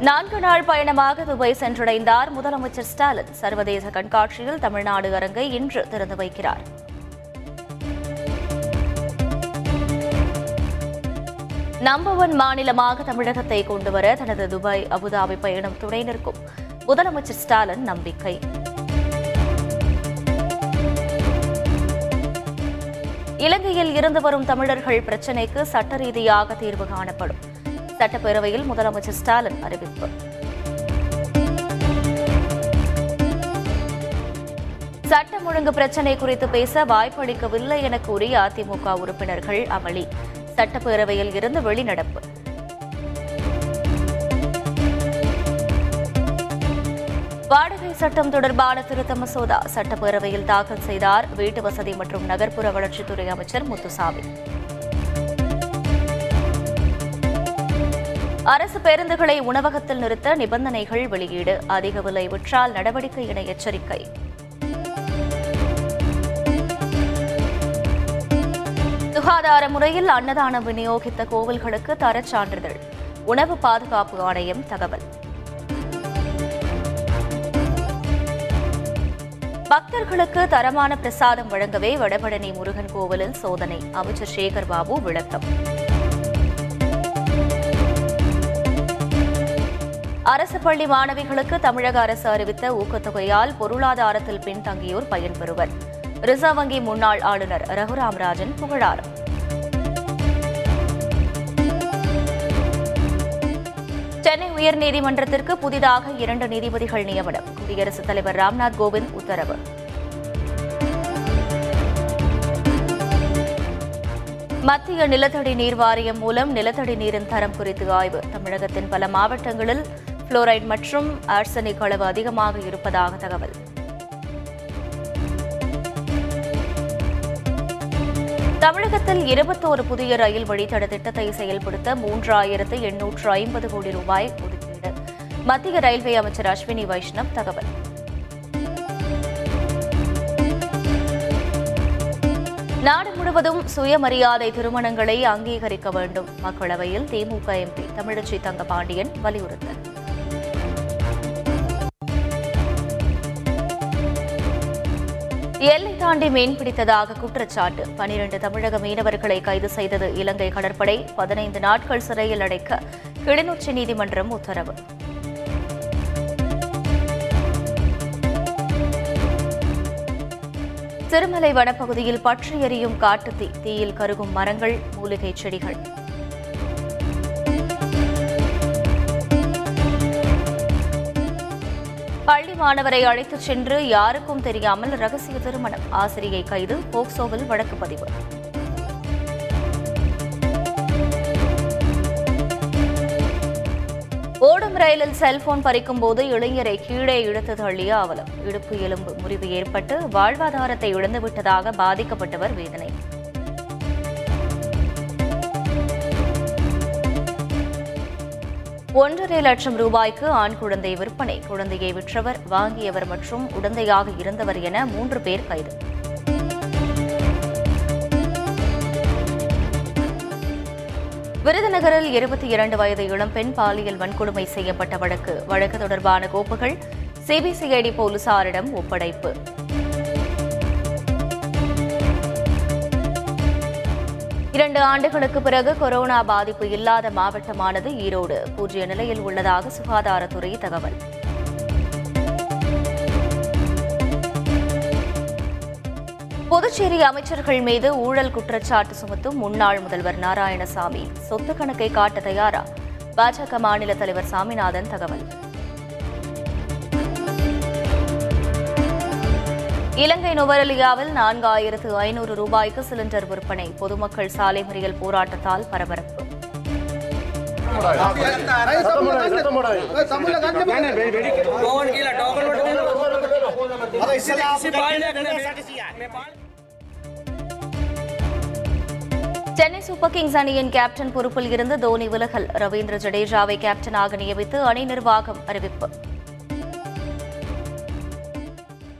நான்கு நாள் பயணமாக துபாய் சென்றடைந்தார் முதலமைச்சர் ஸ்டாலின். சர்வதேச கண்காட்சியில் தமிழ்நாடு அரங்கை இன்று திறந்து வைக்கிறார். நம்பவன் மாநிலமாக தமிழகத்தை கொண்டுவர தனது துபாய் அபுதாபி பயணம் துணை நிற்கும். முதலமைச்சர் ஸ்டாலின் நம்பிக்கை. இலங்கையில் இருந்து வரும் தமிழர்கள் பிரச்சினைக்கு சட்ட ரீதியாக தீர்வு காணப்படும். சட்டப்பேரவையில் முதலமைச்சர் ஸ்டாலின் அறிவிப்பு. சட்டம் ஒழுங்கு பிரச்சினை குறித்து பேச வாய்ப்பளிக்கவில்லை என கூறி அதிமுக உறுப்பினர்கள் அமளி. சட்டப்பேரவையில் இருந்து வெளிநடப்பு. வாடகை சட்டம் தொடர்பான திருத்த மசோதா சட்டப்பேரவையில் தாக்கல் செய்தார் வீட்டு வசதி மற்றும் நகர்ப்புற வளர்ச்சித்துறை அமைச்சர் முத்துசாமி. அரசு பேருந்துகளை உணவகத்தில் நிறுத்த நிபந்தனைகள் வெளியீடு. அதிக விலை விற்றால் நடவடிக்கை என எச்சரிக்கை. சுகாதார முறையில் அன்னதானம் விநியோகித்த கோவில்களுக்கு தரச் சான்றிதழ் உணவு பாதுகாப்பு ஆணையம் தகவல். பக்தர்களுக்கு தரமான பிரசாதம் வழங்கவே வடபழனி முருகன் கோவிலில் சோதனை. அமைச்சர் சேகர் பாபு விளக்கம். அரசு பள்ளி மாணவிகளுக்கு தமிழக அரசு அறிவித்த ஊக்கத்தொகையால் பொருளாதாரத்தில் பின்தங்கியோர் பயன்பெறுவர் ரிசர்வ் வங்கி முன்னாள் ஆளுநர் ரகுராம் ராஜன் புகழார் சென்னை உயர்நீதிமன்றத்திற்கு புதிதாக இரண்டு நீதிபதிகள் நியமனம். குடியரசுத் தலைவர் ராம்நாத் கோவிந்த் உத்தரவு. மத்திய நிலத்தடி நீர் வாரியம் மூலம் நிலத்தடி நீரின் தரம் குறித்து ஆய்வு. தமிழகத்தின் பல மாவட்டங்களில் புளோரைடு மற்றும் ஆர்சனிக் அளவு அதிகமாக இருப்பதாக தகவல். தமிழகத்தில் இருபத்தோரு புதிய ரயில் வழித்தட திட்டத்தை செயல்படுத்த மூன்றாயிரத்து எண்ணூற்று ஐம்பது கோடி ரூபாய் ஒதுக்கீடு. மத்திய ரயில்வே அமைச்சர் அஸ்வினி வைஷ்ணவ் தகவல். நாடு முழுவதும் சுயமரியாதை திருமணங்களை அங்கீகரிக்க வேண்டும். மக்களவையில் திமுக எம்பி தமிழச்சி தங்கபாண்டியன் வலியுறுத்தல். எல்லை தாண்டி மீன் பிடித்ததாக குற்றச்சாட்டு. பனிரண்டு தமிழக மீனவர்களை கைது செய்தது இலங்கை கடற்படை. பதினைந்து நாட்கள் சிறையில் அடைக்க கிளிநொச்சி நீதிமன்றம் உத்தரவு. திருமலை வனப்பகுதியில் பற்றி எரியும் காட்டுத்தீ தீயில் கருகும் மரங்கள் மூலிகை செடிகள். மாணவரை அழைத்துச் சென்று யாருக்கும் தெரியாமல் ரகசிய திருமணம். ஆசிரியை கைது போக்சோவில் வழக்கு பதிவு. ஓடும் ரயிலில் செல்போன் பறிக்கும் போது இளைஞரை கீழே இழுத்து தள்ளிய அவலம். இடுப்பு எலும்பு முறிவு ஏற்பட்டு வாழ்வாதாரத்தை இழந்துவிட்டதாக பாதிக்கப்பட்டவர் வேதனை. ஒன்றரை லட்சம் ரூபாய்க்கு ஆண் குழந்தை விற்பனை. குழந்தையை விற்றவர் வாங்கியவர் மற்றும் உடந்தையாக இருந்தவர் என மூன்று பேர் கைது. விருதுநகரில் இருபத்தி இரண்டு வயது இளம்பெண் பாலியல் வன்கொடுமை செய்யப்பட்ட வழக்கு. வழக்கு தொடர்பான கோப்புகள் சிபிசிஐடி போலீசாரிடம் ஒப்படைப்பு. இரண்டு ஆண்டுகளுக்கு பிறகு கொரோனா பாதிப்பு இல்லாத மாவட்டமானது ஈரோடு. பூஜ்ய நிலையில் உள்ளதாக சுகாதாரத்துறை தகவல். புதுச்சேரி அமைச்சர்கள் மீது ஊழல் குற்றச்சாட்டு சுமத்தும் முன்னாள் முதல்வர் நாராயணசாமி. சொத்து கணக்கை காட்ட தயாரா? பாஜக மாநில தலைவர் சாமிநாதன் தகவல். இலங்கை நுவரெலியாவில் நான்காயிரத்து ஐநூறு ரூபாய்க்கு சிலிண்டர் விற்பனை. பொதுமக்கள் சாலை மறியல் போராட்டத்தால் பரபரப்பு. சென்னை சூப்பர் கிங்ஸ் அணியின் கேப்டன் பொறுப்பில் இருந்து தோனி விலகல். ரவீந்திர ஜடேஜாவை கேப்டனாக நியமித்து அணி நிர்வாகம் அறிவிப்பு.